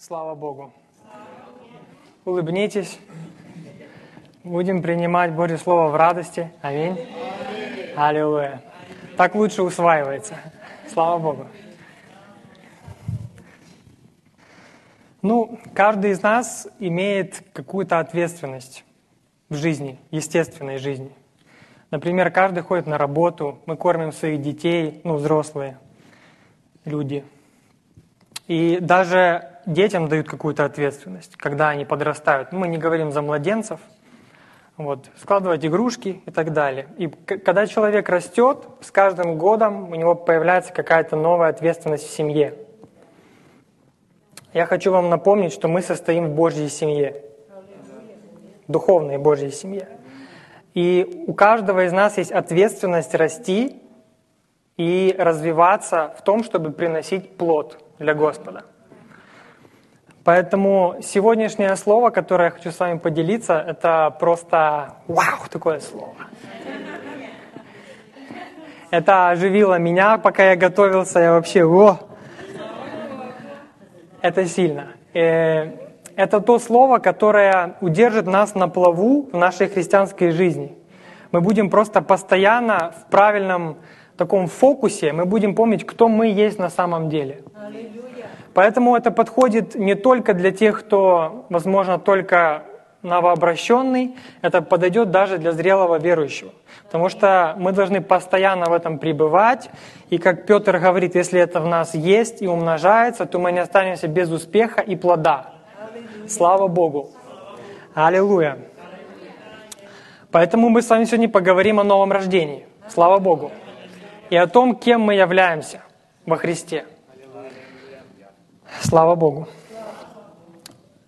Слава Богу. Улыбнитесь. Будем принимать Божье Слово в радости. Аминь. Аллилуйя. Так лучше усваивается. Слава Богу. Ну, каждый из нас имеет какую-то ответственность в жизни, естественной жизни. Например, каждый ходит на работу, мы кормим своих детей, ну, взрослые люди. И даже детям дают какую-то ответственность, когда они подрастают. Мы не говорим за младенцев, вот, складывать игрушки и так далее. И когда человек растет, с каждым годом у него появляется какая-то новая ответственность в семье. Я хочу вам напомнить, что мы состоим в Божьей семье, духовной Божьей семье. И у каждого из нас есть ответственность расти и развиваться в том, чтобы приносить плод для Господа. Поэтому сегодняшнее слово, которое я хочу с вами поделиться, это просто вау, такое слово. Это оживило меня, пока я готовился, я вообще, о, это сильно. Э, это то слово, которое удержит нас на плаву в нашей христианской жизни. Мы будем просто постоянно в правильном таком фокусе, мы будем помнить, кто мы есть на самом деле. Поэтому это подходит не только для тех, кто, возможно, только новообращенный, это подойдет даже для зрелого верующего. Потому что мы должны постоянно в этом пребывать. И как Петр говорит, если это в нас есть и умножается, то мы не останемся без успеха и плода. Слава Богу. Аллилуйя. Поэтому мы с вами сегодня поговорим о новом рождении. Слава Богу. И о том, кем мы являемся во Христе. Слава Богу.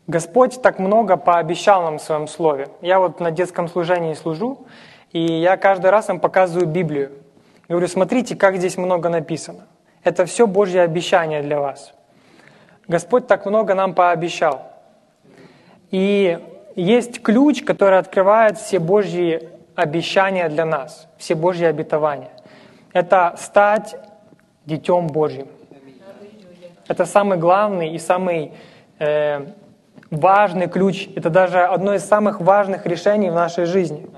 Господь так много пообещал нам в Своем Слове. Я вот на детском служении служу, и я каждый раз им показываю Библию. Говорю, смотрите, как здесь много написано. Это все Божье обещание для вас. Господь так много нам пообещал. И есть ключ, который открывает все Божьи обещания для нас, все Божьи обетования. Это стать детем Божьим. Это самый главный и самый э, важный ключ. Это даже одно из самых важных решений в нашей жизни.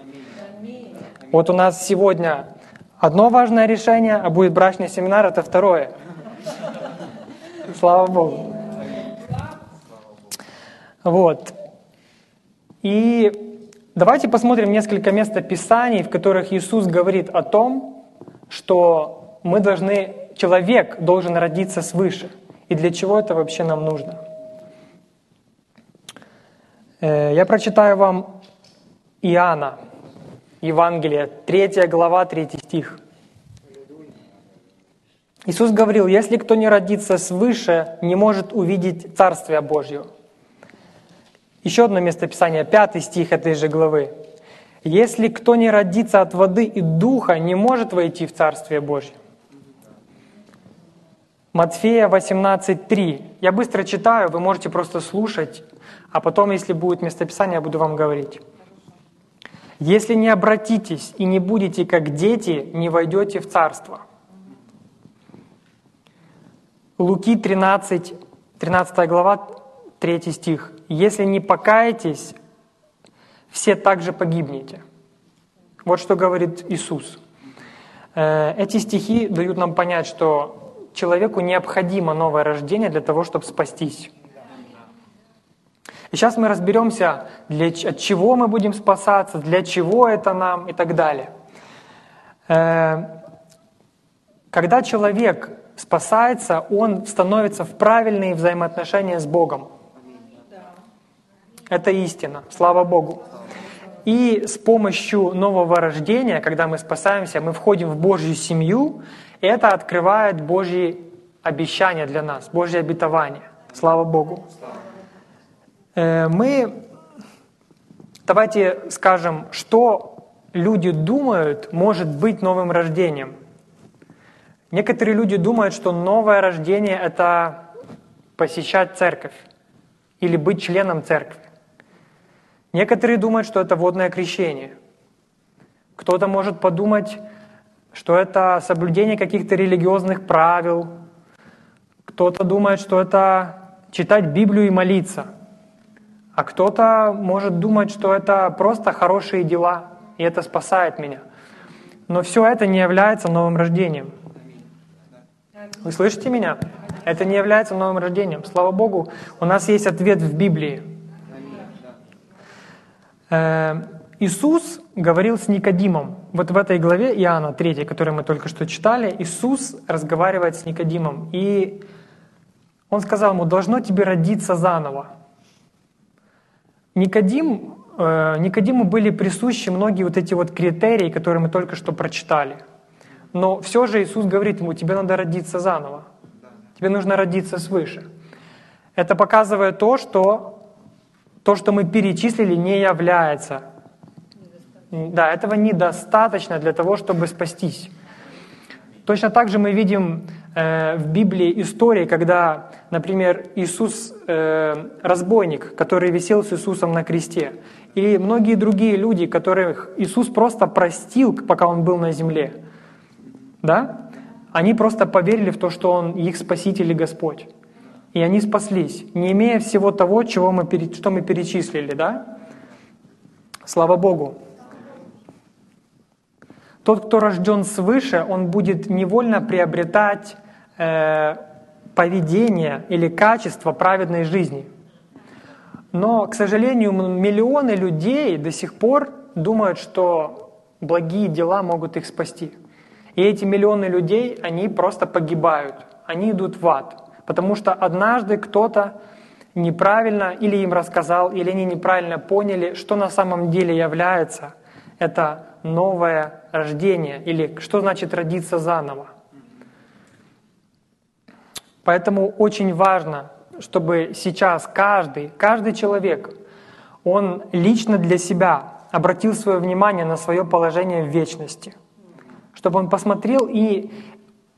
Вот у нас сегодня одно важное решение, а будет брачный семинар, это второе. Слава Богу. Вот. И давайте посмотрим несколько мест Писаний, в которых Иисус говорит о том, что мы должны, человек должен родиться свыше – и для чего это вообще нам нужно. Э, я прочитаю вам Иоанна, Евангелие, 3 глава, 3 стих. Иисус говорил, если кто не родится свыше, не может увидеть Царствие Божье. Еще одно местописание, 5 стих этой же главы. Если кто не родится от воды и духа, не может войти в Царствие Божье. Матфея 18.3. Я быстро читаю, вы можете просто слушать, а потом, если будет местописание, я буду вам говорить. «Если не обратитесь и не будете как дети, не войдете в Царство». Луки 13, 13 глава, 3 стих. «Если не покаетесь, все также погибнете». Вот что говорит Иисус. Э, эти стихи дают нам понять, что человеку необходимо новое рождение для того, чтобы спастись. И сейчас мы разберемся, для, от чего мы будем спасаться, для чего это нам и так далее. Э, когда человек спасается, он становится в правильные взаимоотношения с Богом. Это истина, слава Богу. И с помощью нового рождения, когда мы спасаемся, мы входим в Божью семью, это открывает Божьи обещания для нас, Божье обетование. Слава Богу. Э, мы, давайте скажем, что люди думают может быть новым рождением. Некоторые люди думают, что новое рождение – это посещать церковь или быть членом церкви. Некоторые думают, что это водное крещение. Кто-то может подумать, что это соблюдение каких-то религиозных правил. Кто-то думает, что это читать Библию и молиться. А кто-то может думать, что это просто хорошие дела, и это спасает меня. Но все это не является новым рождением. Вы слышите меня? Это не является новым рождением. Слава Богу, у нас есть ответ в Библии. Э, Иисус говорил с Никодимом. Вот в этой главе Иоанна 3, которую мы только что читали, Иисус разговаривает с Никодимом. И он сказал ему, должно тебе родиться заново. Никодим, э, Никодиму были присущи многие вот эти вот критерии, которые мы только что прочитали. Но все же Иисус говорит ему, тебе надо родиться заново. Тебе нужно родиться свыше. Это показывает то, что то, что мы перечислили, не является. Да, этого недостаточно для того, чтобы спастись. Точно так же мы видим э, в Библии истории, когда, например, Иисус э, разбойник, который висел с Иисусом на кресте, или многие другие люди, которых Иисус просто простил, пока Он был на земле, да? Они просто поверили в то, что Он их Спаситель и Господь. И они спаслись, не имея всего того, чего мы, что мы перечислили, да? Слава Богу. Тот, кто рожден свыше, он будет невольно приобретать э, поведение или качество праведной жизни. Но, к сожалению, миллионы людей до сих пор думают, что благие дела могут их спасти. И эти миллионы людей, они просто погибают, они идут в ад, потому что однажды кто-то неправильно или им рассказал, или они неправильно поняли, что на самом деле является это новое рождение, или что значит родиться заново. Поэтому очень важно, чтобы сейчас каждый, каждый человек, он лично для себя обратил свое внимание на свое положение в вечности – чтобы он посмотрел и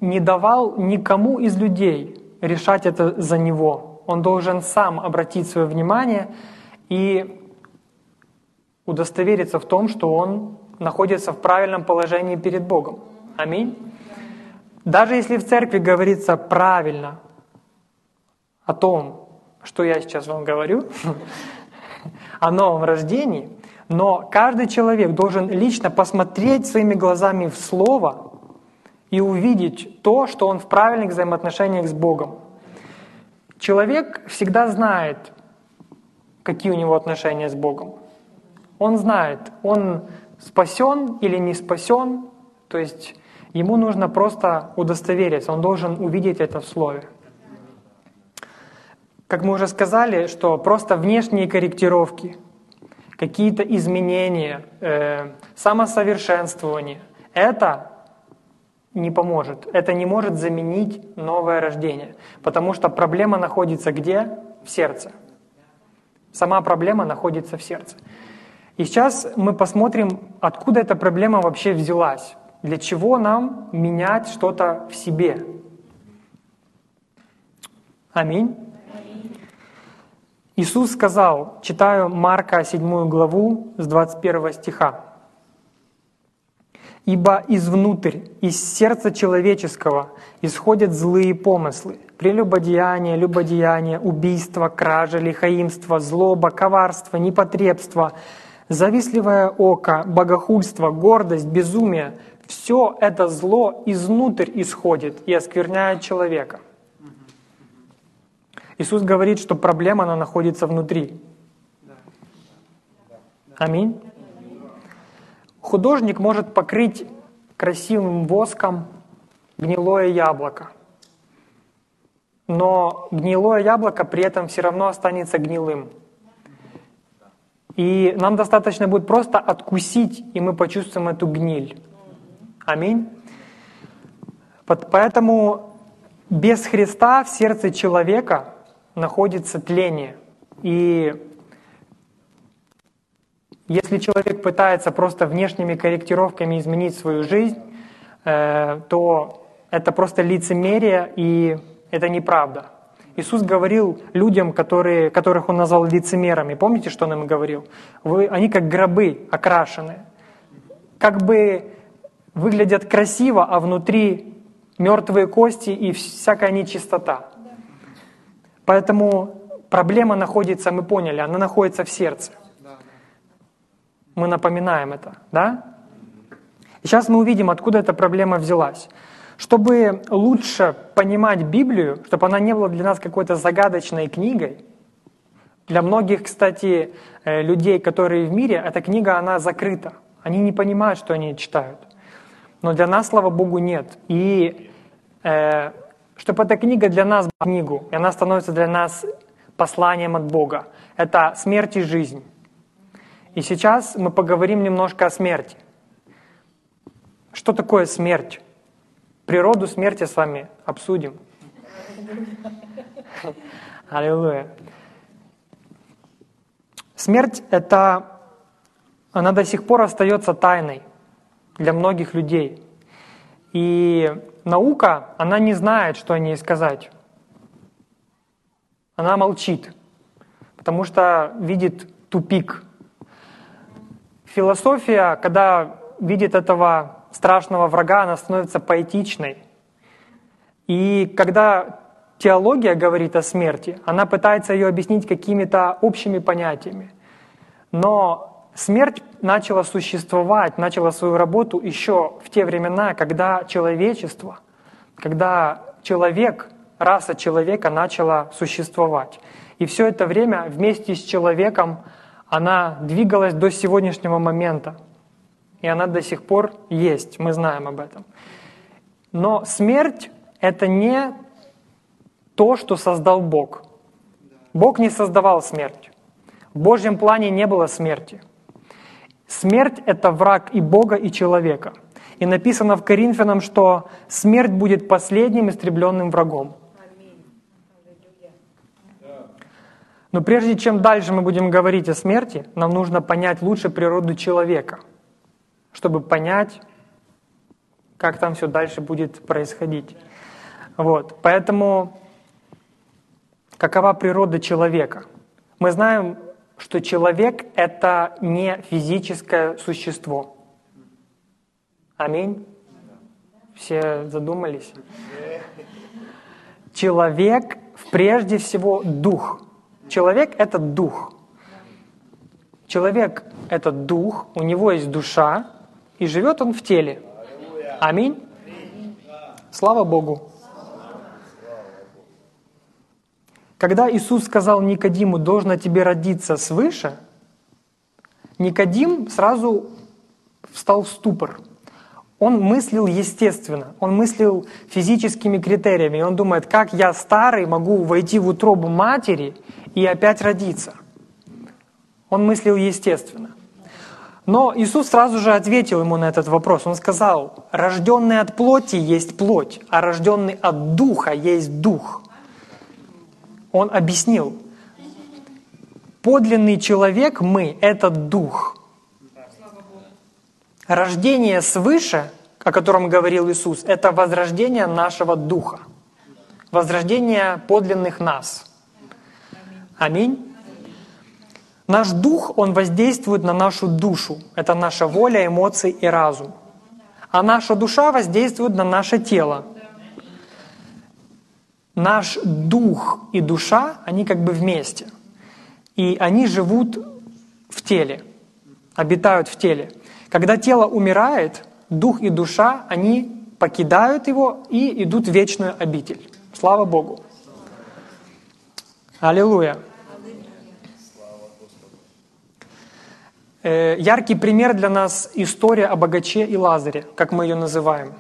не давал никому из людей решать это за него. Он должен сам обратить свое внимание и удостовериться в том, что он находится в правильном положении перед Богом. Аминь. Даже если в церкви говорится правильно о том, что я сейчас вам говорю, о новом рождении, но каждый человек должен лично посмотреть своими глазами в Слово и увидеть то, что он в правильных взаимоотношениях с Богом. Человек всегда знает, какие у него отношения с Богом. Он знает, он спасен или не спасен, то есть ему нужно просто удостовериться, он должен увидеть это в Слове. Как мы уже сказали, что просто внешние корректировки – какие-то изменения, э, самосовершенствование, это не поможет. Это не может заменить новое рождение. Потому что проблема находится где? В сердце. Сама проблема находится в сердце. И сейчас мы посмотрим, откуда эта проблема вообще взялась. Для чего нам менять что-то в себе? Аминь. Иисус сказал, читаю Марка 7 главу с 21 стиха, «Ибо извнутрь, из сердца человеческого исходят злые помыслы, прелюбодеяние, любодеяние, убийство, кража, лихаимство, злоба, коварство, непотребство, завистливое око, богохульство, гордость, безумие. Все это зло изнутрь исходит и оскверняет человека». Иисус говорит, что проблема, она находится внутри. Аминь. Художник может покрыть красивым воском гнилое яблоко. Но гнилое яблоко при этом все равно останется гнилым. И нам достаточно будет просто откусить, и мы почувствуем эту гниль. Аминь. Поэтому без Христа в сердце человека находится тление. И если человек пытается просто внешними корректировками изменить свою жизнь, э, то это просто лицемерие, и это неправда. Иисус говорил людям, которые, которых Он назвал лицемерами. Помните, что Он им говорил? Вы, они как гробы окрашенные. Как бы выглядят красиво, а внутри мертвые кости и всякая нечистота. Поэтому проблема находится, мы поняли, она находится в сердце. Мы напоминаем это, да? Сейчас мы увидим, откуда эта проблема взялась. Чтобы лучше понимать Библию, чтобы она не была для нас какой-то загадочной книгой, для многих, кстати, э, людей, которые в мире, эта книга, она закрыта. Они не понимают, что они читают. Но для нас, слава Богу, нет. И э, чтобы эта книга для нас была книгу, и она становится для нас посланием от Бога. Это смерть и жизнь. И сейчас мы поговорим немножко о смерти. Что такое смерть? Природу смерти с вами обсудим. Аллилуйя. Смерть — это, она до сих пор остается тайной для многих людей. И наука, она не знает, что о ней сказать. Она молчит, потому что видит тупик. Философия, когда видит этого страшного врага, она становится поэтичной. И когда теология говорит о смерти, она пытается ее объяснить какими-то общими понятиями. Но смерть начала существовать, начала свою работу еще в те времена, когда человечество, когда человек, раса человека начала существовать. И все это время вместе с человеком она двигалась до сегодняшнего момента и она до сих пор есть, мы знаем об этом. Но смерть — это не то, что создал Бог. Бог не создавал смерть. В Божьем плане не было смерти. Смерть — это враг и Бога, и человека. И написано в Коринфянам, что смерть будет последним истребленным врагом. Но прежде чем дальше мы будем говорить о смерти, нам нужно понять лучше природу человека — чтобы понять, как там все дальше будет происходить. Вот. Поэтому какова природа человека? Мы знаем, что человек — это не физическое существо. Аминь? Все задумались? Человек прежде всего дух. Человек — это дух. Человек — это дух, у него есть душа, и живет он в теле. Аминь. Слава Богу. Когда Иисус сказал Никодиму, должно тебе родиться свыше, Никодим сразу встал в ступор. Он мыслил естественно, он мыслил физическими критериями. Он думает, как я старый могу войти в утробу матери и опять родиться. Он мыслил естественно. Но Иисус сразу же ответил ему на этот вопрос. Он сказал, рожденный от плоти есть плоть, а рожденный от духа есть дух. Он объяснил, подлинный человек мы — это дух. Рождение свыше, о котором говорил Иисус, это возрождение нашего духа, возрождение подлинных нас. Аминь. Наш дух, он воздействует на нашу душу. Это наша воля, эмоции и разум. А наша душа воздействует на наше тело. Наш дух и душа, они как бы вместе. И они живут в теле, обитают в теле. Когда тело умирает, дух и душа, они покидают его и идут в вечную обитель. Слава Богу. Аллилуйя. Яркий пример для нас история о богаче и Лазаре, как мы ее называем.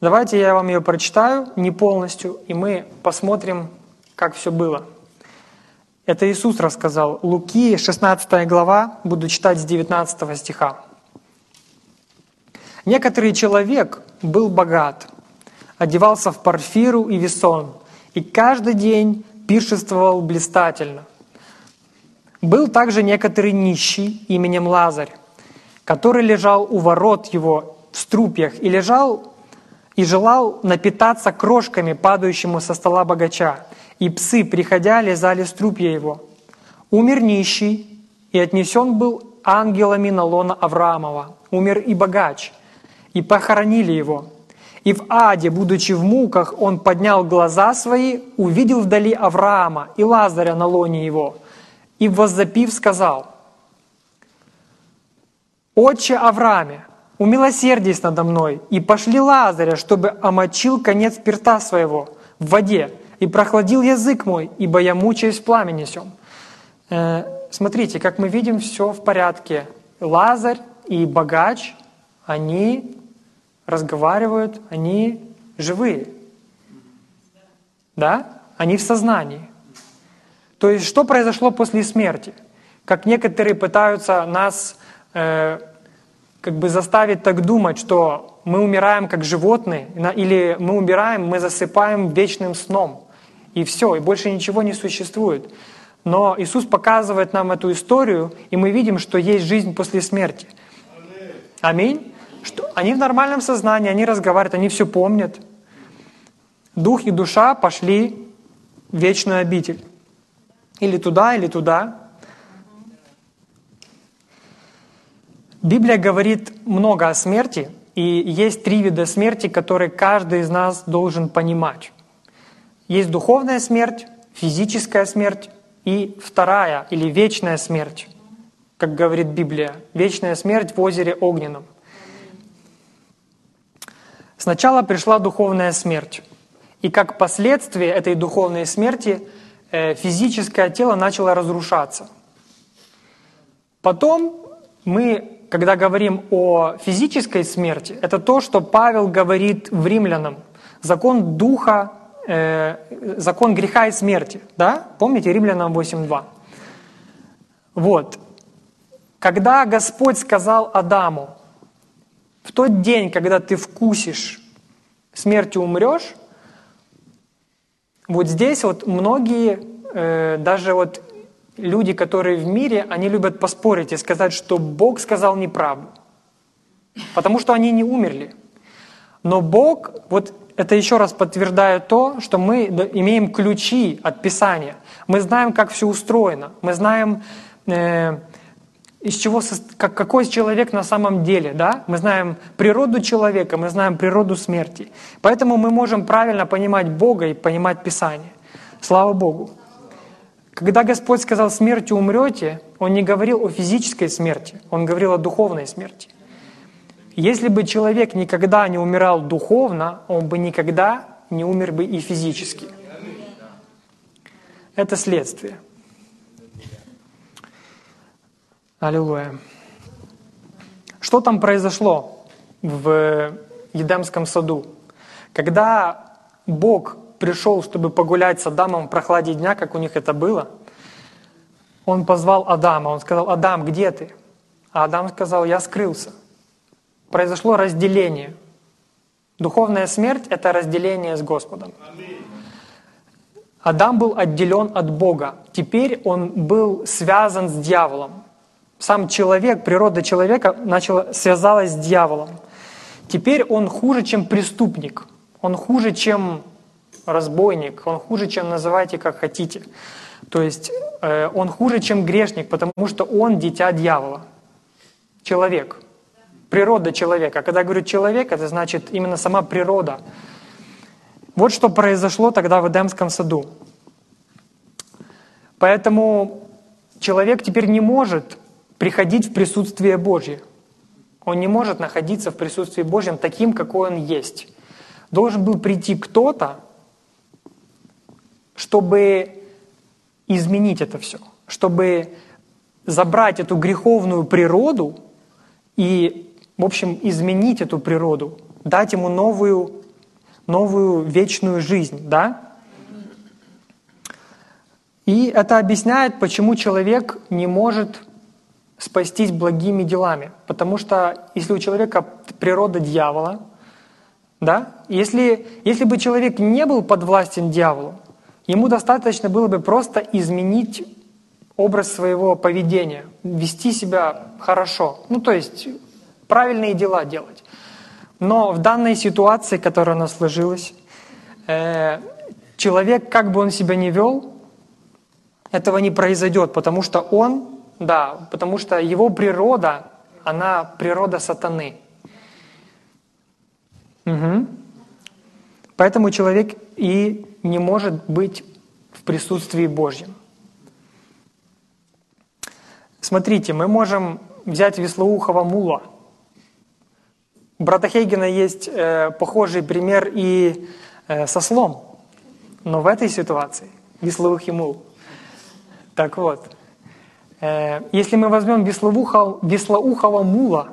Давайте я вам ее прочитаю не полностью, и мы посмотрим, как все было. Это Иисус рассказал. Луки, 16 глава, буду читать с 19 стиха. «Некоторый человек был богат, одевался в парфиру и весон, и каждый день пиршествовал блистательно. Был также некоторый нищий именем Лазарь, который лежал у ворот его в струпьях и лежал и желал напитаться крошками, падающему со стола богача, и псы, приходя, лизали струпья его. Умер нищий, и отнесен был ангелами на лона Авраамова. Умер и богач, и похоронили его. И в аде, будучи в муках, он поднял глаза свои, увидел вдали Авраама и Лазаря на лоне его, и воззапив сказал, «Отче Аврааме, умилосердись надо мной, и пошли Лазаря, чтобы омочил конец перта своего в воде, и прохладил язык мой, ибо я мучаюсь в пламени сем». Э, смотрите, как мы видим, все в порядке. Лазарь и богач, они разговаривают, они живые. Да? Они в сознании. То есть что произошло после смерти? Как некоторые пытаются нас э, как бы заставить так думать, что мы умираем как животные, или мы умираем, мы засыпаем вечным сном. И все, и больше ничего не существует. Но Иисус показывает нам эту историю, и мы видим, что есть жизнь после смерти. Аминь. Что они в нормальном сознании, они разговаривают, они все помнят. Дух и душа пошли в вечную обитель. Или туда, или туда. Библия говорит много о смерти, и есть три вида смерти, которые каждый из нас должен понимать. Есть духовная смерть, физическая смерть и вторая или вечная смерть, как говорит Библия, вечная смерть в озере Огненном. Сначала пришла духовная смерть. И как последствие этой духовной смерти физическое тело начало разрушаться. Потом мы, когда говорим о физической смерти, это то, что Павел говорит в римлянам. Закон духа, э, закон греха и смерти. Да? Помните римлянам 8.2? Вот. Когда Господь сказал Адаму, в тот день, когда ты вкусишь, смертью умрешь, вот здесь вот многие, э, даже вот люди, которые в мире, они любят поспорить и сказать, что Бог сказал неправду. Потому что они не умерли. Но Бог, вот это еще раз подтверждает то, что мы имеем ключи от Писания. Мы знаем, как все устроено. Мы знаем, э, из чего, как, какой человек на самом деле. Да? Мы знаем природу человека, мы знаем природу смерти. Поэтому мы можем правильно понимать Бога и понимать Писание. Слава Богу. Когда Господь сказал «смертью умрете», Он не говорил о физической смерти, Он говорил о духовной смерти. Если бы человек никогда не умирал духовно, он бы никогда не умер бы и физически. Это следствие. Аллилуйя. Что там произошло в Едемском саду? Когда Бог пришел, чтобы погулять с Адамом в прохладе дня, как у них это было, он позвал Адама, он сказал, Адам, где ты? А Адам сказал, я скрылся. Произошло разделение. Духовная смерть – это разделение с Господом. Адам был отделен от Бога. Теперь он был связан с дьяволом сам человек, природа человека начала, связалась с дьяволом. Теперь он хуже, чем преступник. Он хуже, чем разбойник. Он хуже, чем называйте как хотите. То есть э, он хуже, чем грешник, потому что он дитя дьявола. Человек. Природа человека. А когда говорю человек, это значит именно сама природа. Вот что произошло тогда в Эдемском саду. Поэтому человек теперь не может приходить в присутствие Божье. Он не может находиться в присутствии Божьем таким, какой он есть. Должен был прийти кто-то, чтобы изменить это все, чтобы забрать эту греховную природу и, в общем, изменить эту природу, дать ему новую, новую вечную жизнь, да? И это объясняет, почему человек не может спастись благими делами. Потому что если у человека природа дьявола, да, если, если бы человек не был подвластен дьяволу, ему достаточно было бы просто изменить образ своего поведения, вести себя хорошо, ну то есть правильные дела делать. Но в данной ситуации, которая у нас сложилась, э, человек, как бы он себя ни вел, этого не произойдет, потому что он да, потому что его природа, она природа сатаны. Угу. Поэтому человек и не может быть в присутствии Божьем. Смотрите, мы можем взять веслоухого мула. У брата Хейгена есть э, похожий пример и э, со слом. Но в этой ситуации веслоухий мул. Так вот, если мы возьмем веслоухого, веслоухого мула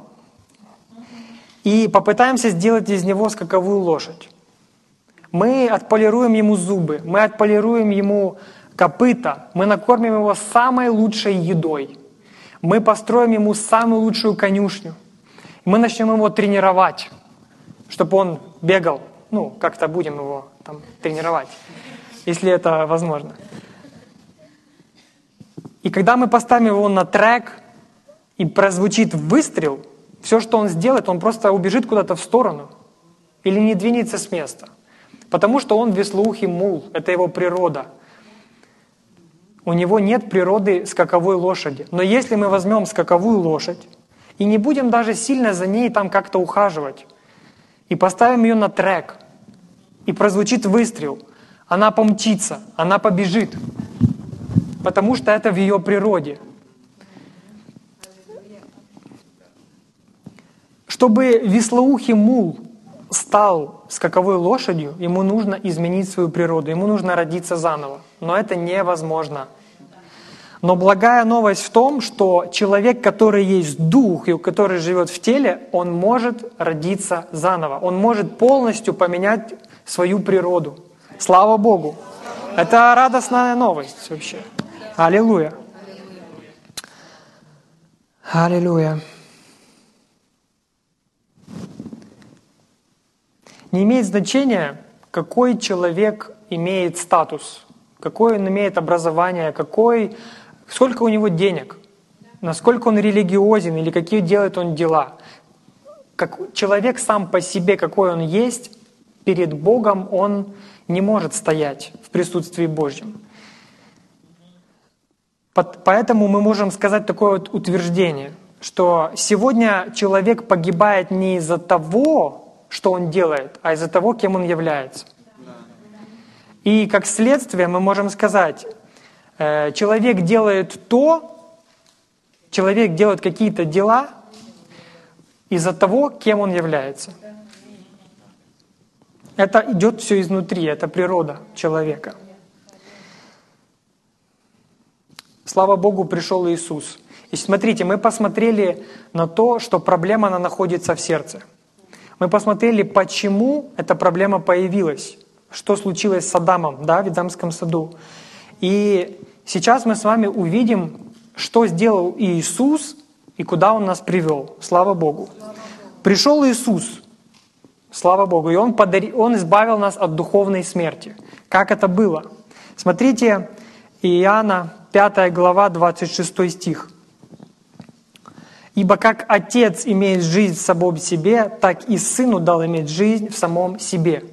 и попытаемся сделать из него скаковую лошадь, мы отполируем ему зубы, мы отполируем ему копыта, мы накормим его самой лучшей едой, мы построим ему самую лучшую конюшню, мы начнем его тренировать, чтобы он бегал, ну, как-то будем его там тренировать, если это возможно. И когда мы поставим его на трек, и прозвучит выстрел, все, что он сделает, он просто убежит куда-то в сторону или не двинется с места – Потому что он веслоухий мул, это его природа. У него нет природы скаковой лошади. Но если мы возьмем скаковую лошадь и не будем даже сильно за ней там как-то ухаживать, и поставим ее на трек, и прозвучит выстрел, она помчится, она побежит, потому что это в ее природе. Чтобы веслоухий мул стал скаковой лошадью, ему нужно изменить свою природу, ему нужно родиться заново. Но это невозможно. Но благая новость в том, что человек, который есть дух и который живет в теле, он может родиться заново. Он может полностью поменять свою природу. Слава Богу. Это радостная новость вообще. Аллилуйя. Аллилуйя. Не имеет значения, какой человек имеет статус, какой он имеет образование, какой, сколько у него денег, насколько он религиозен или какие делает он дела. Как человек сам по себе, какой он есть, перед Богом он не может стоять в присутствии Божьем. Поэтому мы можем сказать такое вот утверждение, что сегодня человек погибает не из-за того, что он делает, а из-за того, кем он является. И как следствие мы можем сказать, э, человек делает то, человек делает какие-то дела из-за того, кем он является. Это идет все изнутри, это природа человека. Слава Богу, пришел Иисус. И смотрите, мы посмотрели на то, что проблема она находится в сердце. Мы посмотрели, почему эта проблема появилась, что случилось с Адамом да, в Эдамском саду. И сейчас мы с вами увидим, что сделал Иисус и куда Он нас привел. Слава Богу. Пришел Иисус, слава Богу, и Он, подари, он избавил нас от духовной смерти. Как это было? Смотрите, Иоанна 5 глава, 26 стих. Ибо как Отец имеет жизнь в самом себе, так и Сыну дал иметь жизнь в самом себе.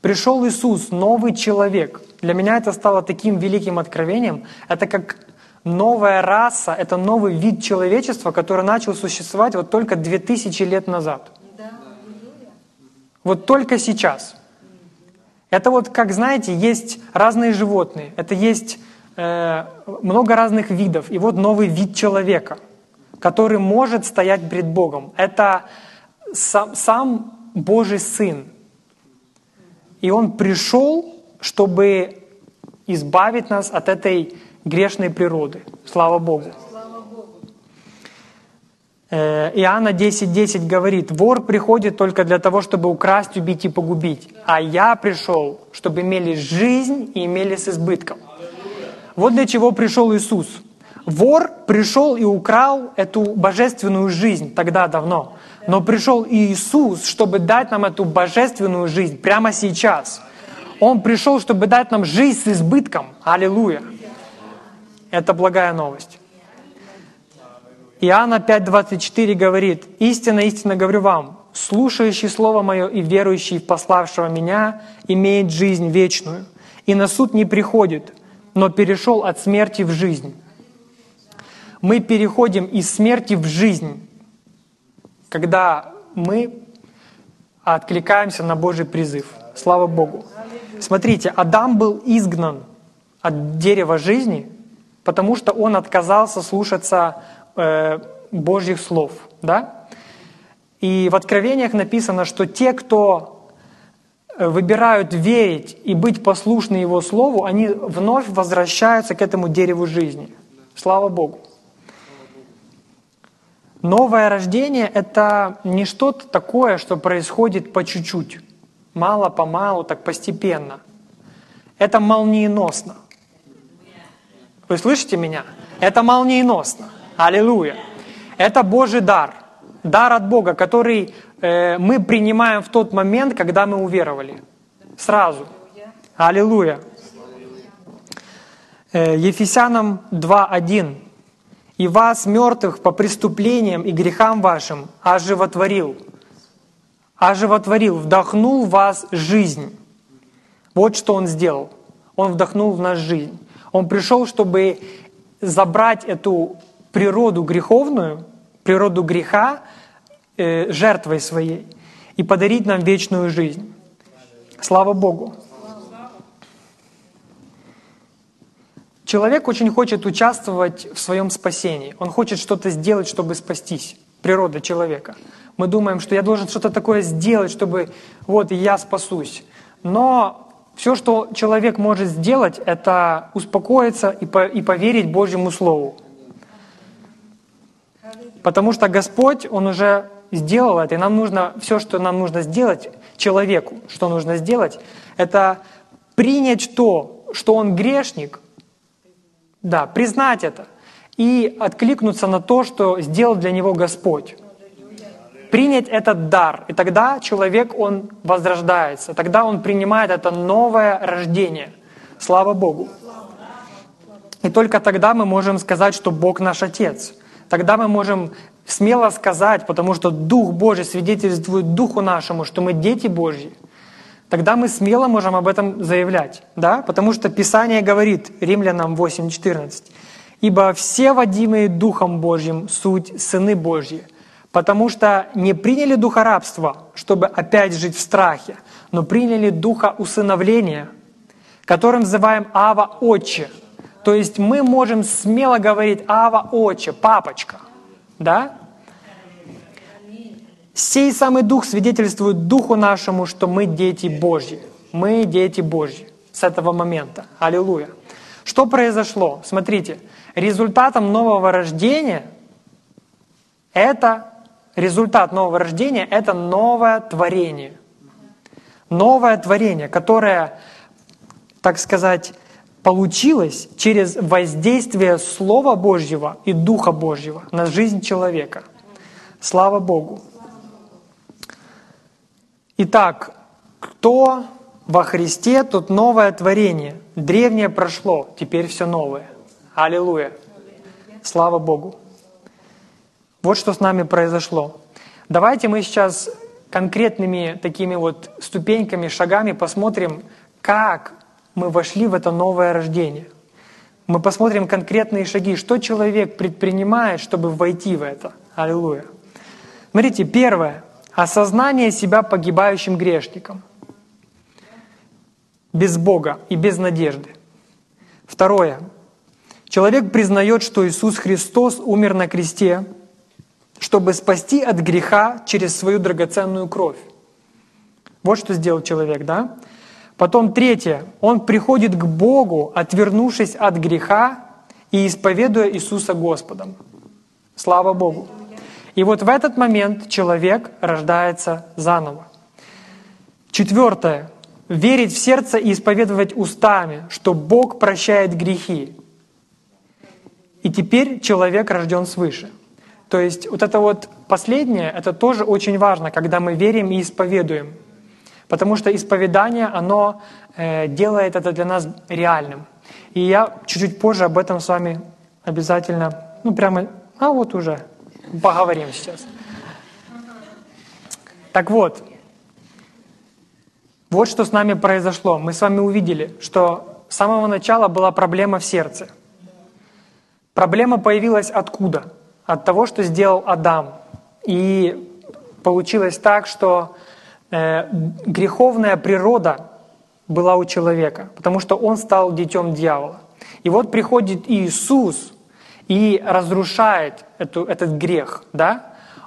Пришел Иисус, новый человек. Для меня это стало таким великим откровением. Это как новая раса, это новый вид человечества, который начал существовать вот только 2000 лет назад. Вот только сейчас. Это вот, как знаете, есть разные животные, это есть много разных видов, и вот новый вид человека – который может стоять пред Богом. Это сам, сам Божий Сын. И Он пришел, чтобы избавить нас от этой грешной природы. Слава Богу. Э, Иоанна 10.10 10 говорит, «Вор приходит только для того, чтобы украсть, убить и погубить, а я пришел, чтобы имели жизнь и имели с избытком». Вот для чего пришел Иисус – Вор пришел и украл эту божественную жизнь тогда давно. Но пришел Иисус, чтобы дать нам эту божественную жизнь прямо сейчас. Он пришел, чтобы дать нам жизнь с избытком. Аллилуйя. Это благая новость. Иоанна 5.24 говорит, «Истинно, истинно говорю вам, слушающий Слово Мое и верующий в пославшего Меня имеет жизнь вечную, и на суд не приходит, но перешел от смерти в жизнь мы переходим из смерти в жизнь, когда мы откликаемся на Божий призыв. Слава Богу. Смотрите, Адам был изгнан от дерева жизни, потому что он отказался слушаться э, Божьих слов. Да? И в Откровениях написано, что те, кто выбирают верить и быть послушны Его Слову, они вновь возвращаются к этому дереву жизни. Слава Богу. Новое рождение — это не что-то такое, что происходит по чуть-чуть, мало-помалу, так постепенно. Это молниеносно. Вы слышите меня? Это молниеносно. Аллилуйя. Это Божий дар. Дар от Бога, который э, мы принимаем в тот момент, когда мы уверовали. Сразу. Аллилуйя. Э, Ефесянам 2.1 и вас, мертвых, по преступлениям и грехам вашим, оживотворил. Оживотворил, вдохнул в вас жизнь. Вот что Он сделал. Он вдохнул в нас жизнь. Он пришел, чтобы забрать эту природу греховную, природу греха э, жертвой своей и подарить нам вечную жизнь. Слава Богу. Человек очень хочет участвовать в своем спасении. Он хочет что-то сделать, чтобы спастись. Природа человека. Мы думаем, что я должен что-то такое сделать, чтобы вот я спасусь. Но все, что человек может сделать, это успокоиться и, по, и поверить Божьему Слову. Потому что Господь, Он уже сделал это, и нам нужно, все, что нам нужно сделать человеку, что нужно сделать, это принять то, что он грешник, да, признать это и откликнуться на то, что сделал для него Господь. Принять этот дар. И тогда человек, он возрождается. Тогда он принимает это новое рождение. Слава Богу. И только тогда мы можем сказать, что Бог наш Отец. Тогда мы можем смело сказать, потому что Дух Божий свидетельствует Духу нашему, что мы дети Божьи тогда мы смело можем об этом заявлять, да? потому что Писание говорит, Римлянам 8.14, «Ибо все водимые Духом Божьим суть сыны Божьи, потому что не приняли духа рабства, чтобы опять жить в страхе, но приняли духа усыновления, которым называем Ава Отче». То есть мы можем смело говорить Ава Отче, папочка, да? Сей самый Дух свидетельствует Духу нашему, что мы дети Божьи. Мы дети Божьи с этого момента. Аллилуйя. Что произошло? Смотрите, результатом нового рождения это результат нового рождения это новое творение. Новое творение, которое, так сказать, получилось через воздействие Слова Божьего и Духа Божьего на жизнь человека. Слава Богу. Итак, кто во Христе, тут новое творение. Древнее прошло, теперь все новое. Аллилуйя. Слава Богу. Вот что с нами произошло. Давайте мы сейчас конкретными такими вот ступеньками, шагами посмотрим, как мы вошли в это новое рождение. Мы посмотрим конкретные шаги, что человек предпринимает, чтобы войти в это. Аллилуйя. Смотрите, первое. Осознание себя погибающим грешником. Без Бога и без надежды. Второе. Человек признает, что Иисус Христос умер на кресте, чтобы спасти от греха через свою драгоценную кровь. Вот что сделал человек, да? Потом третье. Он приходит к Богу, отвернувшись от греха и исповедуя Иисуса Господом. Слава Богу. И вот в этот момент человек рождается заново. Четвертое. Верить в сердце и исповедовать устами, что Бог прощает грехи. И теперь человек рожден свыше. То есть вот это вот последнее, это тоже очень важно, когда мы верим и исповедуем. Потому что исповедание, оно э, делает это для нас реальным. И я чуть-чуть позже об этом с вами обязательно, ну прямо, а вот уже поговорим сейчас. Так вот, вот что с нами произошло. Мы с вами увидели, что с самого начала была проблема в сердце. Проблема появилась откуда? От того, что сделал Адам. И получилось так, что э, греховная природа была у человека, потому что он стал детем дьявола. И вот приходит Иисус и разрушает эту, этот грех, да?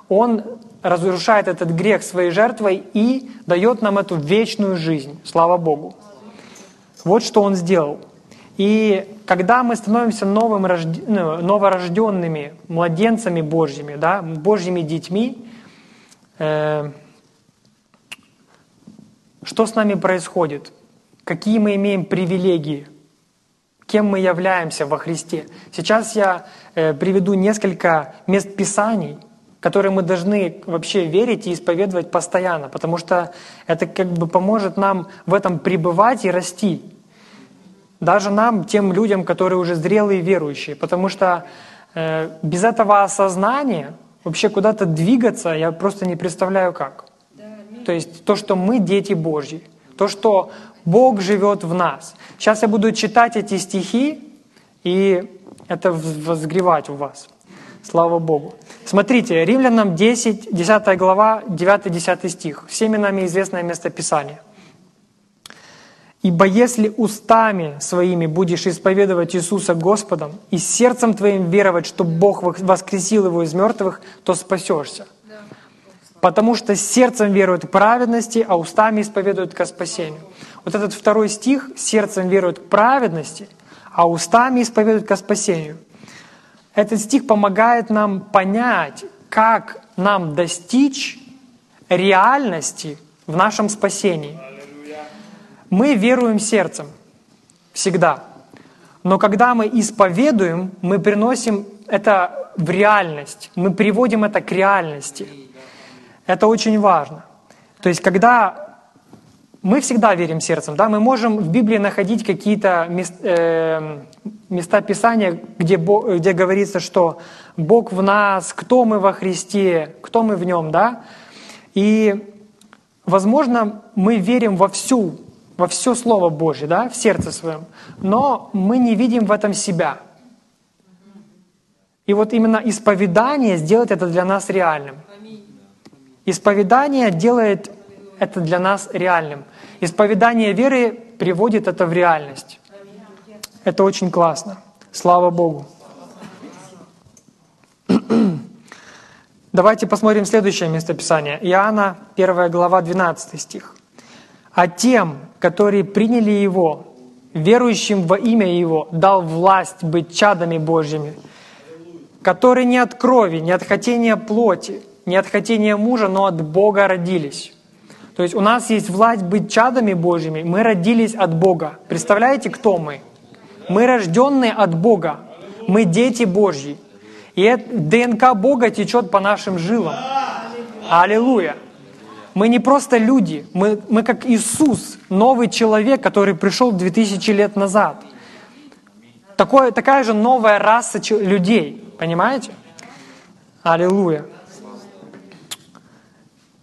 Он разрушает этот грех своей жертвой и дает нам эту вечную жизнь. Слава Богу. Вот что Он сделал. И когда мы становимся новым, ну, новорожденными младенцами Божьими, да, Божьими детьми, э, что с нами происходит? Какие мы имеем привилегии? Кем мы являемся во Христе? Сейчас я э, приведу несколько мест Писаний, которые мы должны вообще верить и исповедовать постоянно, потому что это как бы поможет нам в этом пребывать и расти. Даже нам, тем людям, которые уже зрелые верующие, потому что э, без этого осознания вообще куда-то двигаться я просто не представляю как. То есть то, что мы дети Божьи, то, что Бог живет в нас. Сейчас я буду читать эти стихи, и это возгревать у вас. Слава Богу. Смотрите, Римлянам 10, 10 глава, 9-10 стих. Всеми нами известное местописание. «Ибо если устами своими будешь исповедовать Иисуса Господом и сердцем твоим веровать, что Бог воскресил его из мертвых, то спасешься. Потому что сердцем веруют к праведности, а устами исповедуют ко спасению». Вот этот второй стих «сердцем веруют к праведности, а устами исповедуют ко спасению». Этот стих помогает нам понять, как нам достичь реальности в нашем спасении. Мы веруем сердцем всегда. Но когда мы исповедуем, мы приносим это в реальность, мы приводим это к реальности. Это очень важно. То есть, когда мы всегда верим сердцем, да, мы можем в Библии находить какие-то мест, э, места Писания, где, где говорится, что Бог в нас, кто мы во Христе, кто мы в Нем, да, и, возможно, мы верим во всю, во все Слово Божье, да, в сердце своем, но мы не видим в этом себя. И вот именно исповедание сделает это для нас реальным. Исповедание делает это для нас реальным. Исповедание веры приводит это в реальность. Это очень классно. Слава Богу. Давайте посмотрим следующее местописание. Иоанна, 1 глава, 12 стих. «А тем, которые приняли Его, верующим во имя Его, дал власть быть чадами Божьими, которые не от крови, не от хотения плоти, не от хотения мужа, но от Бога родились». То есть у нас есть власть быть чадами Божьими. Мы родились от Бога. Представляете, кто мы? Мы рожденные от Бога. Мы дети Божьи. И ДНК Бога течет по нашим жилам. Аллилуйя. Мы не просто люди, мы, мы как Иисус, новый человек, который пришел 2000 лет назад. Такое, такая же новая раса людей, понимаете? Аллилуйя.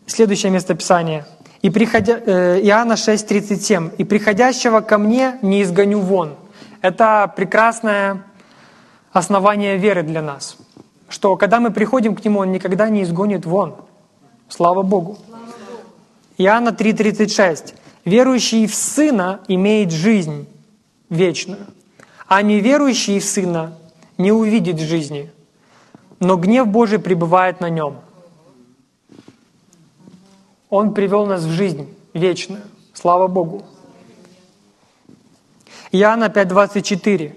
Следующее местописание. И приходя, э, Иоанна 6,37. «И приходящего ко мне не изгоню вон». Это прекрасное основание веры для нас, что когда мы приходим к Нему, Он никогда не изгонит вон. Слава Богу. Иоанна 3,36. «Верующий в Сына имеет жизнь вечную, а неверующий в Сына не увидит жизни, но гнев Божий пребывает на нем». Он привел нас в жизнь вечную. Слава Богу. Иоанна 5:24.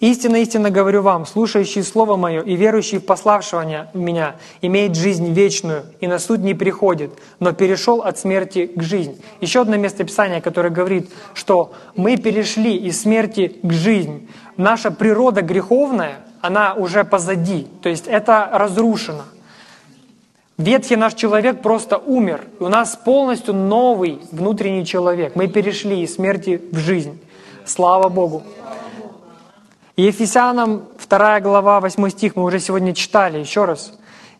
«Истинно, истинно говорю вам, слушающий Слово Мое и верующий в пославшего Меня имеет жизнь вечную, и на суд не приходит, но перешел от смерти к жизни». Еще одно место Писания, которое говорит, что мы перешли из смерти к жизни. Наша природа греховная, она уже позади, то есть это разрушено. Ветхий наш человек просто умер. И у нас полностью новый внутренний человек. Мы перешли из смерти в жизнь. Слава Богу. И Ефесянам 2 глава 8 стих мы уже сегодня читали еще раз.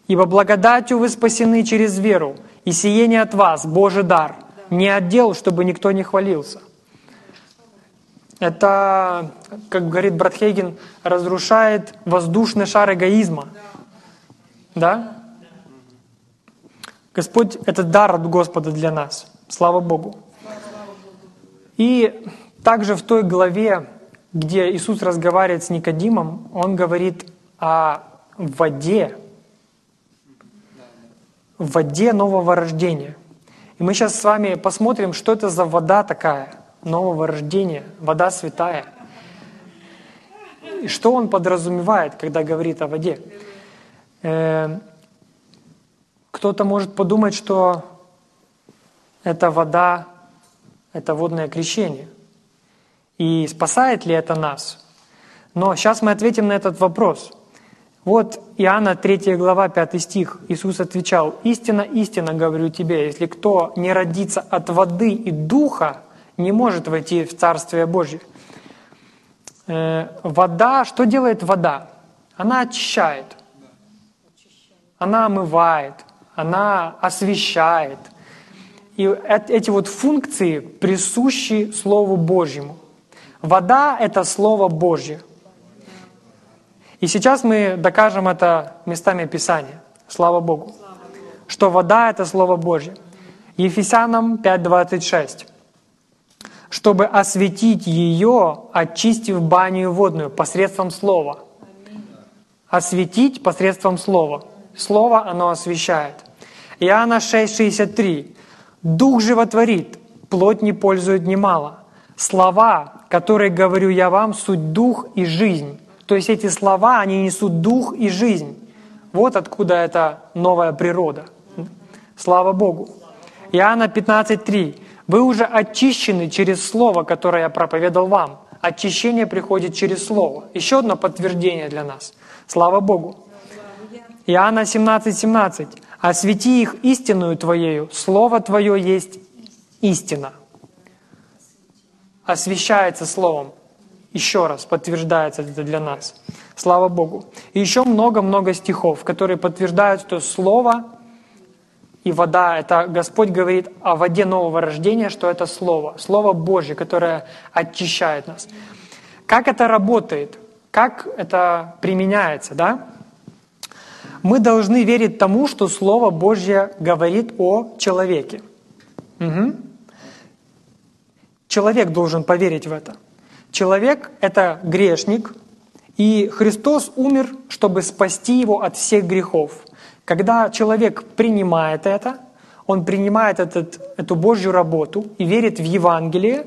«Ибо благодатью вы спасены через веру, и сиение от вас, Божий дар, не отдел, чтобы никто не хвалился». Это, как говорит брат Хейген, разрушает воздушный шар эгоизма. Да? Господь — это дар от Господа для нас. Слава Богу. И также в той главе, где Иисус разговаривает с Никодимом, Он говорит о воде, воде нового рождения. И мы сейчас с вами посмотрим, что это за вода такая, нового рождения, вода святая. И что он подразумевает, когда говорит о воде. Кто-то может подумать, что это вода, это водное крещение. И спасает ли это нас? Но сейчас мы ответим на этот вопрос – вот Иоанна 3 глава 5 стих. Иисус отвечал, «Истина, истина говорю тебе, если кто не родится от воды и духа, не может войти в Царствие Божье». Э, вода, что делает вода? Она очищает, она омывает, она освещает. И эти вот функции присущи Слову Божьему. Вода — это Слово Божье — и сейчас мы докажем это местами Писания. Слава Богу. Что вода — это Слово Божье. Ефесянам 5.26. Чтобы осветить ее, очистив баню водную посредством Слова. Осветить посредством Слова. Слово, оно освещает. Иоанна 6.63. Дух животворит, плоть не пользует немало. Слова, которые говорю я вам, суть дух и жизнь. То есть эти слова, они несут дух и жизнь. Вот откуда эта новая природа. Слава Богу. Иоанна 15.3. Вы уже очищены через Слово, которое я проповедовал вам. Очищение приходит через Слово. Еще одно подтверждение для нас. Слава Богу. Иоанна 17.17. 17. «Освети их истинную Твоею, Слово Твое есть истина». Освещается Словом еще раз подтверждается это для нас. Слава Богу. И еще много-много стихов, которые подтверждают, что Слово и вода, это Господь говорит о воде нового рождения, что это Слово, Слово Божье, которое очищает нас. Как это работает? Как это применяется, да? Мы должны верить тому, что Слово Божье говорит о человеке. Угу. Человек должен поверить в это. Человек — это грешник, и Христос умер, чтобы спасти его от всех грехов. Когда человек принимает это, он принимает этот, эту Божью работу и верит в Евангелие,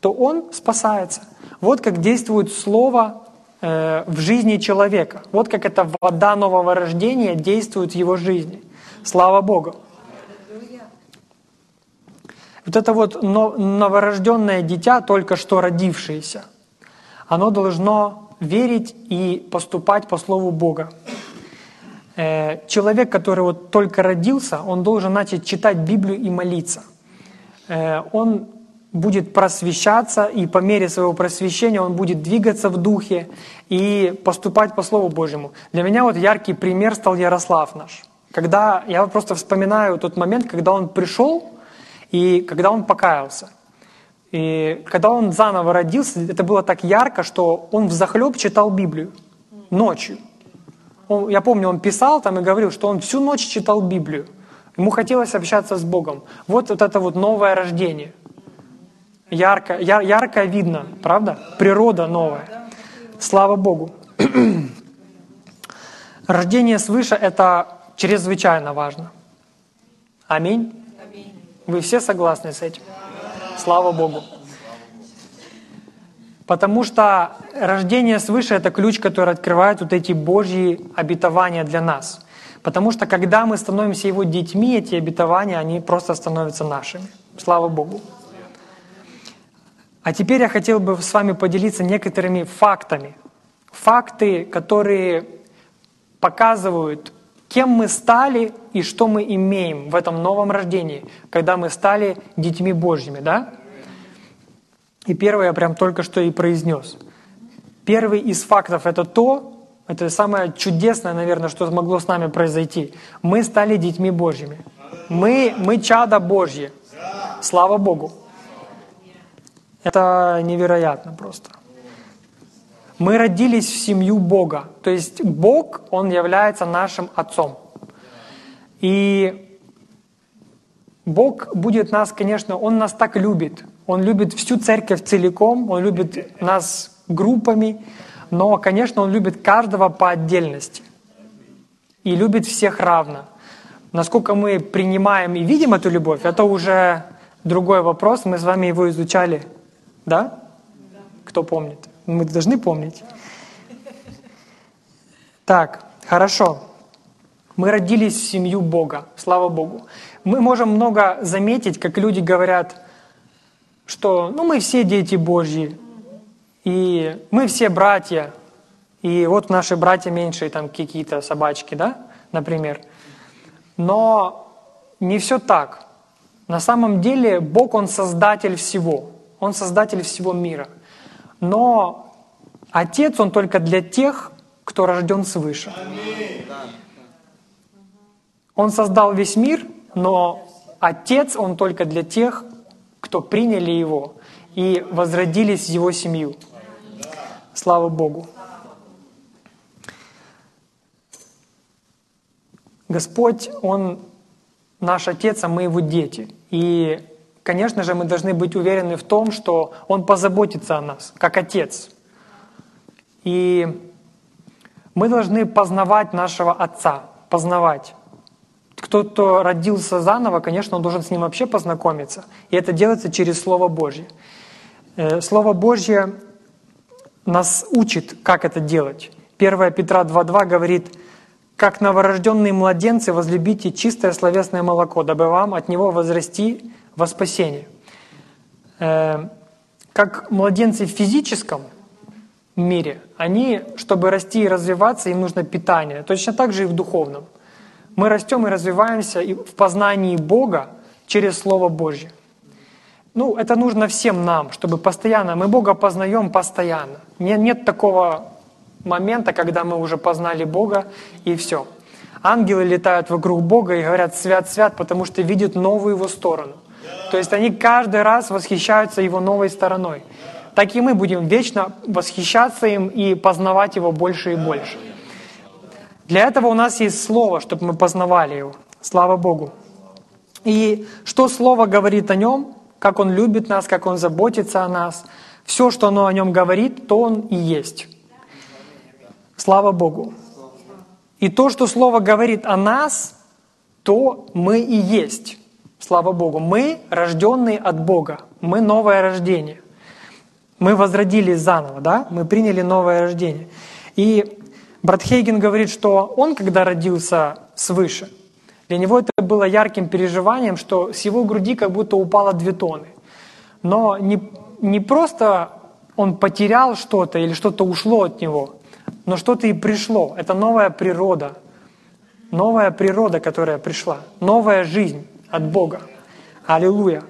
то он спасается. Вот как действует Слово э, в жизни человека. Вот как эта вода нового рождения действует в его жизни. Слава Богу. Вот это вот новорожденное дитя, только что родившееся, оно должно верить и поступать по Слову Бога. Э, человек, который вот только родился, он должен начать читать Библию и молиться. Э, он будет просвещаться, и по мере своего просвещения он будет двигаться в духе и поступать по Слову Божьему. Для меня вот яркий пример стал Ярослав наш. Когда я просто вспоминаю тот момент, когда он пришел, и когда он покаялся. И когда он заново родился, это было так ярко, что он в захлеб читал Библию ночью. Он, я помню, он писал там и говорил, что он всю ночь читал Библию. Ему хотелось общаться с Богом. Вот, вот это вот новое рождение. Ярко, яр, ярко видно, правда? Природа новая. Слава Богу. Рождение свыше – это чрезвычайно важно. Аминь. Вы все согласны с этим? Слава Богу. Потому что рождение свыше — это ключ, который открывает вот эти Божьи обетования для нас. Потому что когда мы становимся Его детьми, эти обетования, они просто становятся нашими. Слава Богу. А теперь я хотел бы с вами поделиться некоторыми фактами. Факты, которые показывают кем мы стали и что мы имеем в этом новом рождении, когда мы стали детьми Божьими, да? И первое я прям только что и произнес. Первый из фактов это то, это самое чудесное, наверное, что могло с нами произойти. Мы стали детьми Божьими. Мы, мы чада Божьи. Слава Богу. Это невероятно просто. Мы родились в семью Бога. То есть Бог, Он является нашим Отцом. И Бог будет нас, конечно, Он нас так любит. Он любит всю церковь целиком, Он любит нас группами, но, конечно, Он любит каждого по отдельности и любит всех равно. Насколько мы принимаем и видим эту любовь, это уже другой вопрос. Мы с вами его изучали, да? Кто помнит? Мы должны помнить. Так, хорошо. Мы родились в семью Бога, слава Богу. Мы можем много заметить, как люди говорят, что ну, мы все дети Божьи, и мы все братья, и вот наши братья меньшие, там какие-то собачки, да, например. Но не все так. На самом деле Бог, Он создатель всего. Он создатель всего мира. Но Отец, Он только для тех, кто рожден свыше. Он создал весь мир, но Отец, Он только для тех, кто приняли Его и возродились в Его семью. Слава Богу. Господь, Он наш Отец, а мы Его дети. И, конечно же, мы должны быть уверены в том, что Он позаботится о нас, как Отец. И мы должны познавать нашего Отца, познавать. Кто-то родился заново, конечно, он должен с ним вообще познакомиться. И это делается через Слово Божье. Э, Слово Божье нас учит, как это делать. 1 Петра 2.2 говорит, «Как новорожденные младенцы возлюбите чистое словесное молоко, дабы вам от него возрасти во спасение». Э, как младенцы в физическом мире, они, чтобы расти и развиваться, им нужно питание. Точно так же и в духовном. Мы растем и развиваемся в познании Бога через Слово Божье. Ну, это нужно всем нам, чтобы постоянно, мы Бога познаем постоянно. Нет, нет такого момента, когда мы уже познали Бога и все. Ангелы летают вокруг Бога и говорят «свят, свят», потому что видят новую Его сторону. То есть они каждый раз восхищаются Его новой стороной. Так и мы будем вечно восхищаться им и познавать Его больше и больше. Для этого у нас есть Слово, чтобы мы познавали Его. Слава Богу. И что Слово говорит о Нем? как Он любит нас, как Он заботится о нас. Все, что оно о Нем говорит, то Он и есть. Слава Богу. И то, что Слово говорит о нас, то мы и есть. Слава Богу. Мы рожденные от Бога. Мы новое рождение. Мы возродились заново, да? Мы приняли новое рождение. И брат Хейген говорит, что он, когда родился свыше, для него это было ярким переживанием, что с его груди как будто упало две тонны. Но не, не просто он потерял что-то или что-то ушло от него, но что-то и пришло. Это новая природа. Новая природа, которая пришла. Новая жизнь от Бога. Аллилуйя.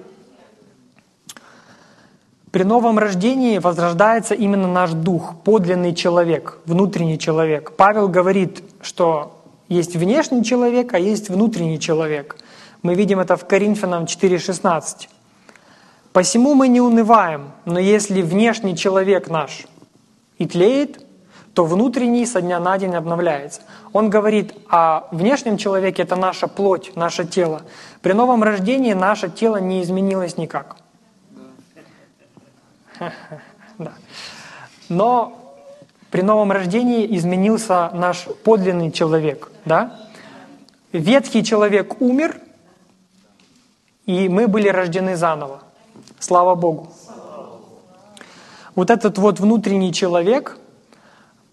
При новом рождении возрождается именно наш дух, подлинный человек, внутренний человек. Павел говорит, что есть внешний человек, а есть внутренний человек. Мы видим это в Коринфянам 4.16. «Посему мы не унываем, но если внешний человек наш и тлеет, то внутренний со дня на день обновляется». Он говорит о внешнем человеке, это наша плоть, наше тело. При новом рождении наше тело не изменилось никак. Да. Но при новом рождении изменился наш подлинный человек. Да? Ветхий человек умер, и мы были рождены заново. Слава Богу. Вот этот вот внутренний человек,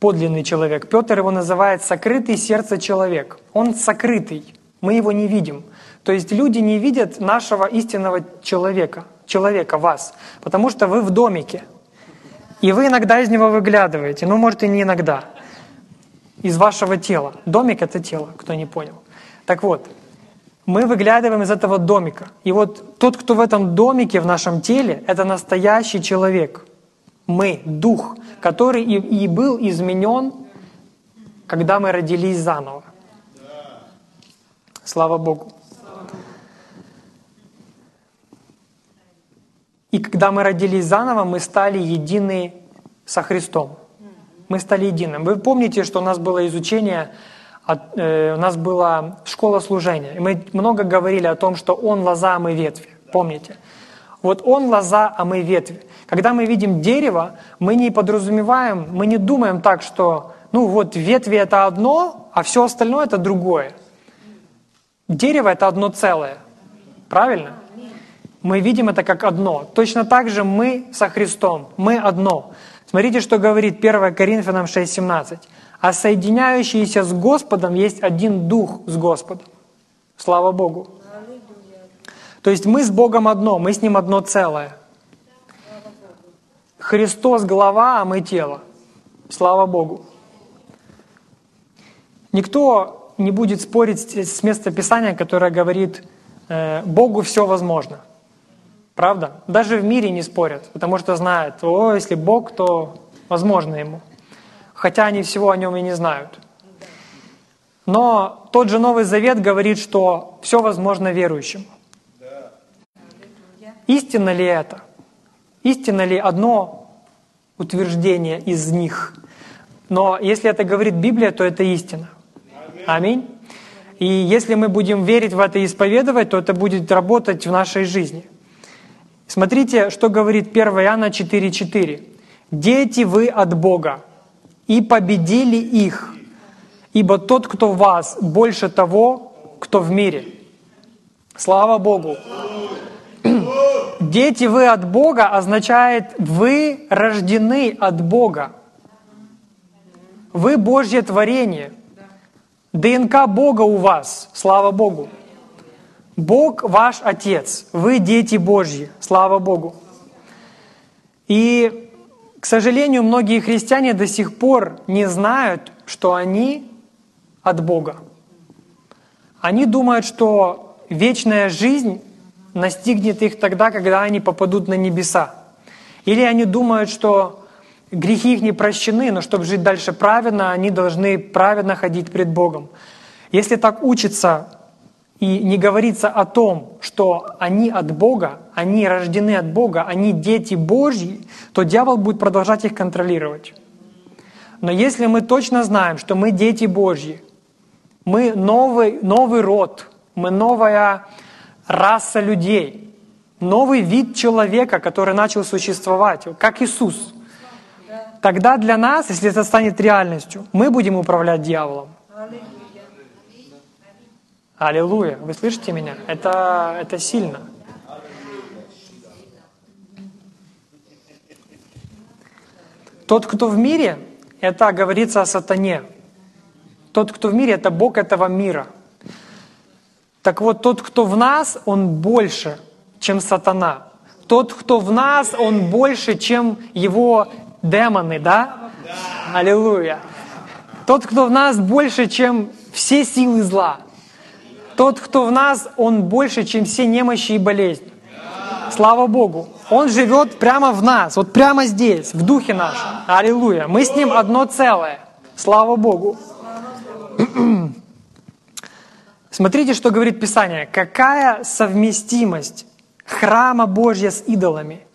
подлинный человек, Петр его называет сокрытый сердце человек. Он сокрытый, мы его не видим. То есть люди не видят нашего истинного человека, человека, вас, потому что вы в домике – и вы иногда из него выглядываете, ну, может, и не иногда, из вашего тела. Домик — это тело, кто не понял. Так вот, мы выглядываем из этого домика. И вот тот, кто в этом домике, в нашем теле, это настоящий человек. Мы, дух, который и, и был изменен, когда мы родились заново. Слава Богу. И когда мы родились заново, мы стали едины со Христом. Мы стали единым. Вы помните, что у нас было изучение э, у нас была школа служения, и мы много говорили о том, что Он лоза, а мы ветви. Помните? Вот Он лоза, а мы ветви. Когда мы видим дерево, мы не подразумеваем, мы не думаем так, что ну вот ветви это одно, а все остальное это другое. Дерево это одно целое. Правильно? Мы видим это как одно. Точно так же мы со Христом. Мы одно. Смотрите, что говорит 1 Коринфянам 6,17 а соединяющиеся с Господом есть один дух с Господом. Слава Богу. То есть мы с Богом одно, мы с Ним одно целое. Христос голова, а мы тело. Слава Богу. Никто не будет спорить с места Писания, которое говорит, э, Богу все возможно. Правда? Даже в мире не спорят, потому что знают, о, если Бог, то возможно Ему хотя они всего о нем и не знают. Но тот же Новый Завет говорит, что все возможно верующим. Истинно ли это? Истинно ли одно утверждение из них? Но если это говорит Библия, то это истина. Аминь. И если мы будем верить в это и исповедовать, то это будет работать в нашей жизни. Смотрите, что говорит 1 Иоанна 4.4. «Дети вы от Бога, и победили их, ибо тот, кто в вас, больше того, кто в мире. Слава Богу! Дети вы от Бога означает вы рождены от Бога. Вы Божье творение. ДНК Бога у вас. Слава Богу. Бог ваш Отец. Вы дети Божьи. Слава Богу. И к сожалению, многие христиане до сих пор не знают, что они от Бога. Они думают, что вечная жизнь настигнет их тогда, когда они попадут на небеса. Или они думают, что грехи их не прощены, но чтобы жить дальше праведно, они должны праведно ходить пред Богом. Если так учится и не говорится о том, что они от Бога, они рождены от Бога, они дети Божьи, то дьявол будет продолжать их контролировать. Но если мы точно знаем, что мы дети Божьи, мы новый, новый род, мы новая раса людей, новый вид человека, который начал существовать, как Иисус, тогда для нас, если это станет реальностью, мы будем управлять дьяволом. Аллилуйя. Вы слышите меня? Это, это сильно. Тот, кто в мире, это говорится о сатане. Тот, кто в мире, это Бог этого мира. Так вот, тот, кто в нас, он больше, чем сатана. Тот, кто в нас, он больше, чем его демоны, да? да. Аллилуйя. Тот, кто в нас, больше, чем все силы зла. Тот, кто в нас, он больше, чем все немощи и болезни. Слава Богу. Он живет прямо в нас, вот прямо здесь, в духе нашем. Аллилуйя. Мы с ним одно целое. Слава Богу. Смотрите, что говорит Писание. Какая совместимость храма Божья с идолами?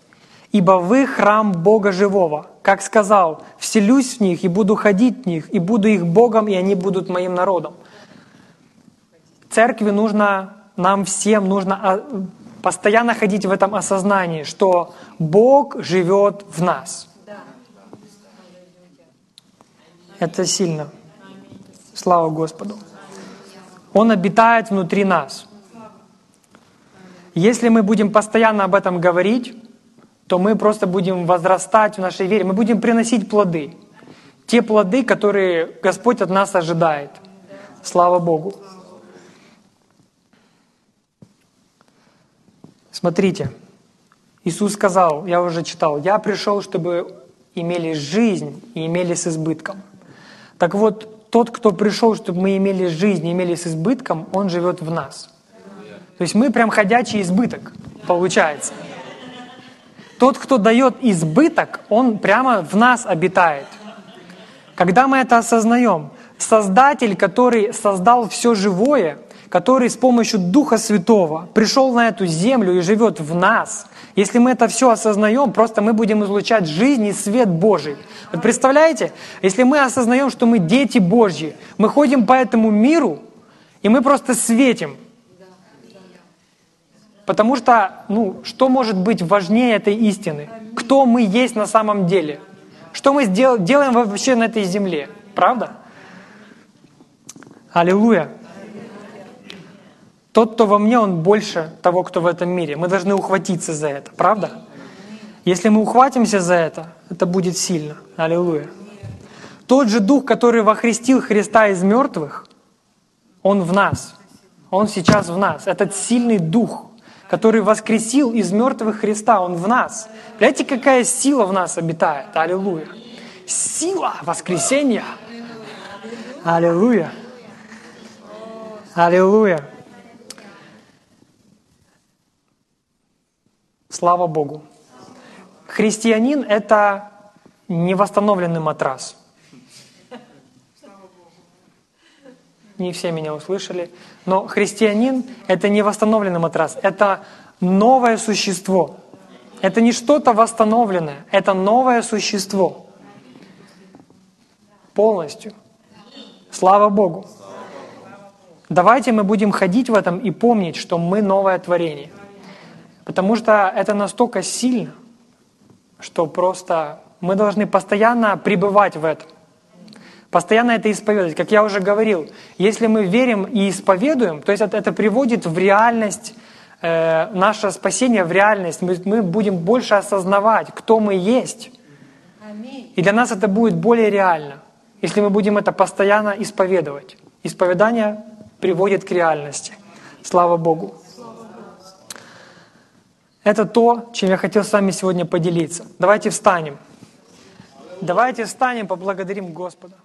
Ибо вы храм Бога живого. Как сказал, вселюсь в них и буду ходить в них, и буду их Богом, и они будут моим народом. Церкви нужно, нам всем нужно а, постоянно ходить в этом осознании, что Бог живет в нас. Это сильно. Слава Господу. Он обитает внутри нас. Если мы будем постоянно об этом говорить, то мы просто будем возрастать в нашей вере, мы будем приносить плоды. Те плоды, которые Господь от нас ожидает. Слава Богу. Смотрите, Иисус сказал, я уже читал, я пришел, чтобы имели жизнь и имели с избытком. Так вот, тот, кто пришел, чтобы мы имели жизнь и имели с избытком, он живет в нас. То есть мы прям ходячий избыток, получается. Тот, кто дает избыток, он прямо в нас обитает. Когда мы это осознаем, Создатель, который создал все живое – который с помощью Духа Святого пришел на эту землю и живет в нас, Если мы это все осознаем, просто мы будем излучать жизнь и свет Божий. Вот представляете, если мы осознаем, что мы дети Божьи, мы ходим по этому миру, и мы просто светим. Потому что, ну, что может быть важнее этой истины? Кто мы есть на самом деле? Что мы делаем вообще на этой земле? Правда? Аллилуйя. Тот, кто во мне, он больше того, кто в этом мире. Мы должны ухватиться за это, правда? Если мы ухватимся за это, это будет сильно. Аллилуйя. Тот же Дух, который вохрестил Христа из мертвых, Он в нас. Он сейчас в нас. Этот сильный Дух, который воскресил из мертвых Христа, Он в нас. Знаете, какая сила в нас обитает? Аллилуйя. Сила воскресения. Аллилуйя. Аллилуйя. Слава Богу. Христианин — это невосстановленный матрас. Не все меня услышали. Но христианин — это не восстановленный матрас, это новое существо. Это не что-то восстановленное, это новое существо. Полностью. Слава Богу. Давайте мы будем ходить в этом и помнить, что мы новое творение. Потому что это настолько сильно, что просто мы должны постоянно пребывать в этом. Постоянно это исповедовать. Как я уже говорил, если мы верим и исповедуем, то есть это, это приводит в реальность э, наше спасение, в реальность. Мы, мы будем больше осознавать, кто мы есть. И для нас это будет более реально, если мы будем это постоянно исповедовать. Исповедание приводит к реальности. Слава Богу. Это то, чем я хотел с вами сегодня поделиться. Давайте встанем. Давайте встанем, поблагодарим Господа.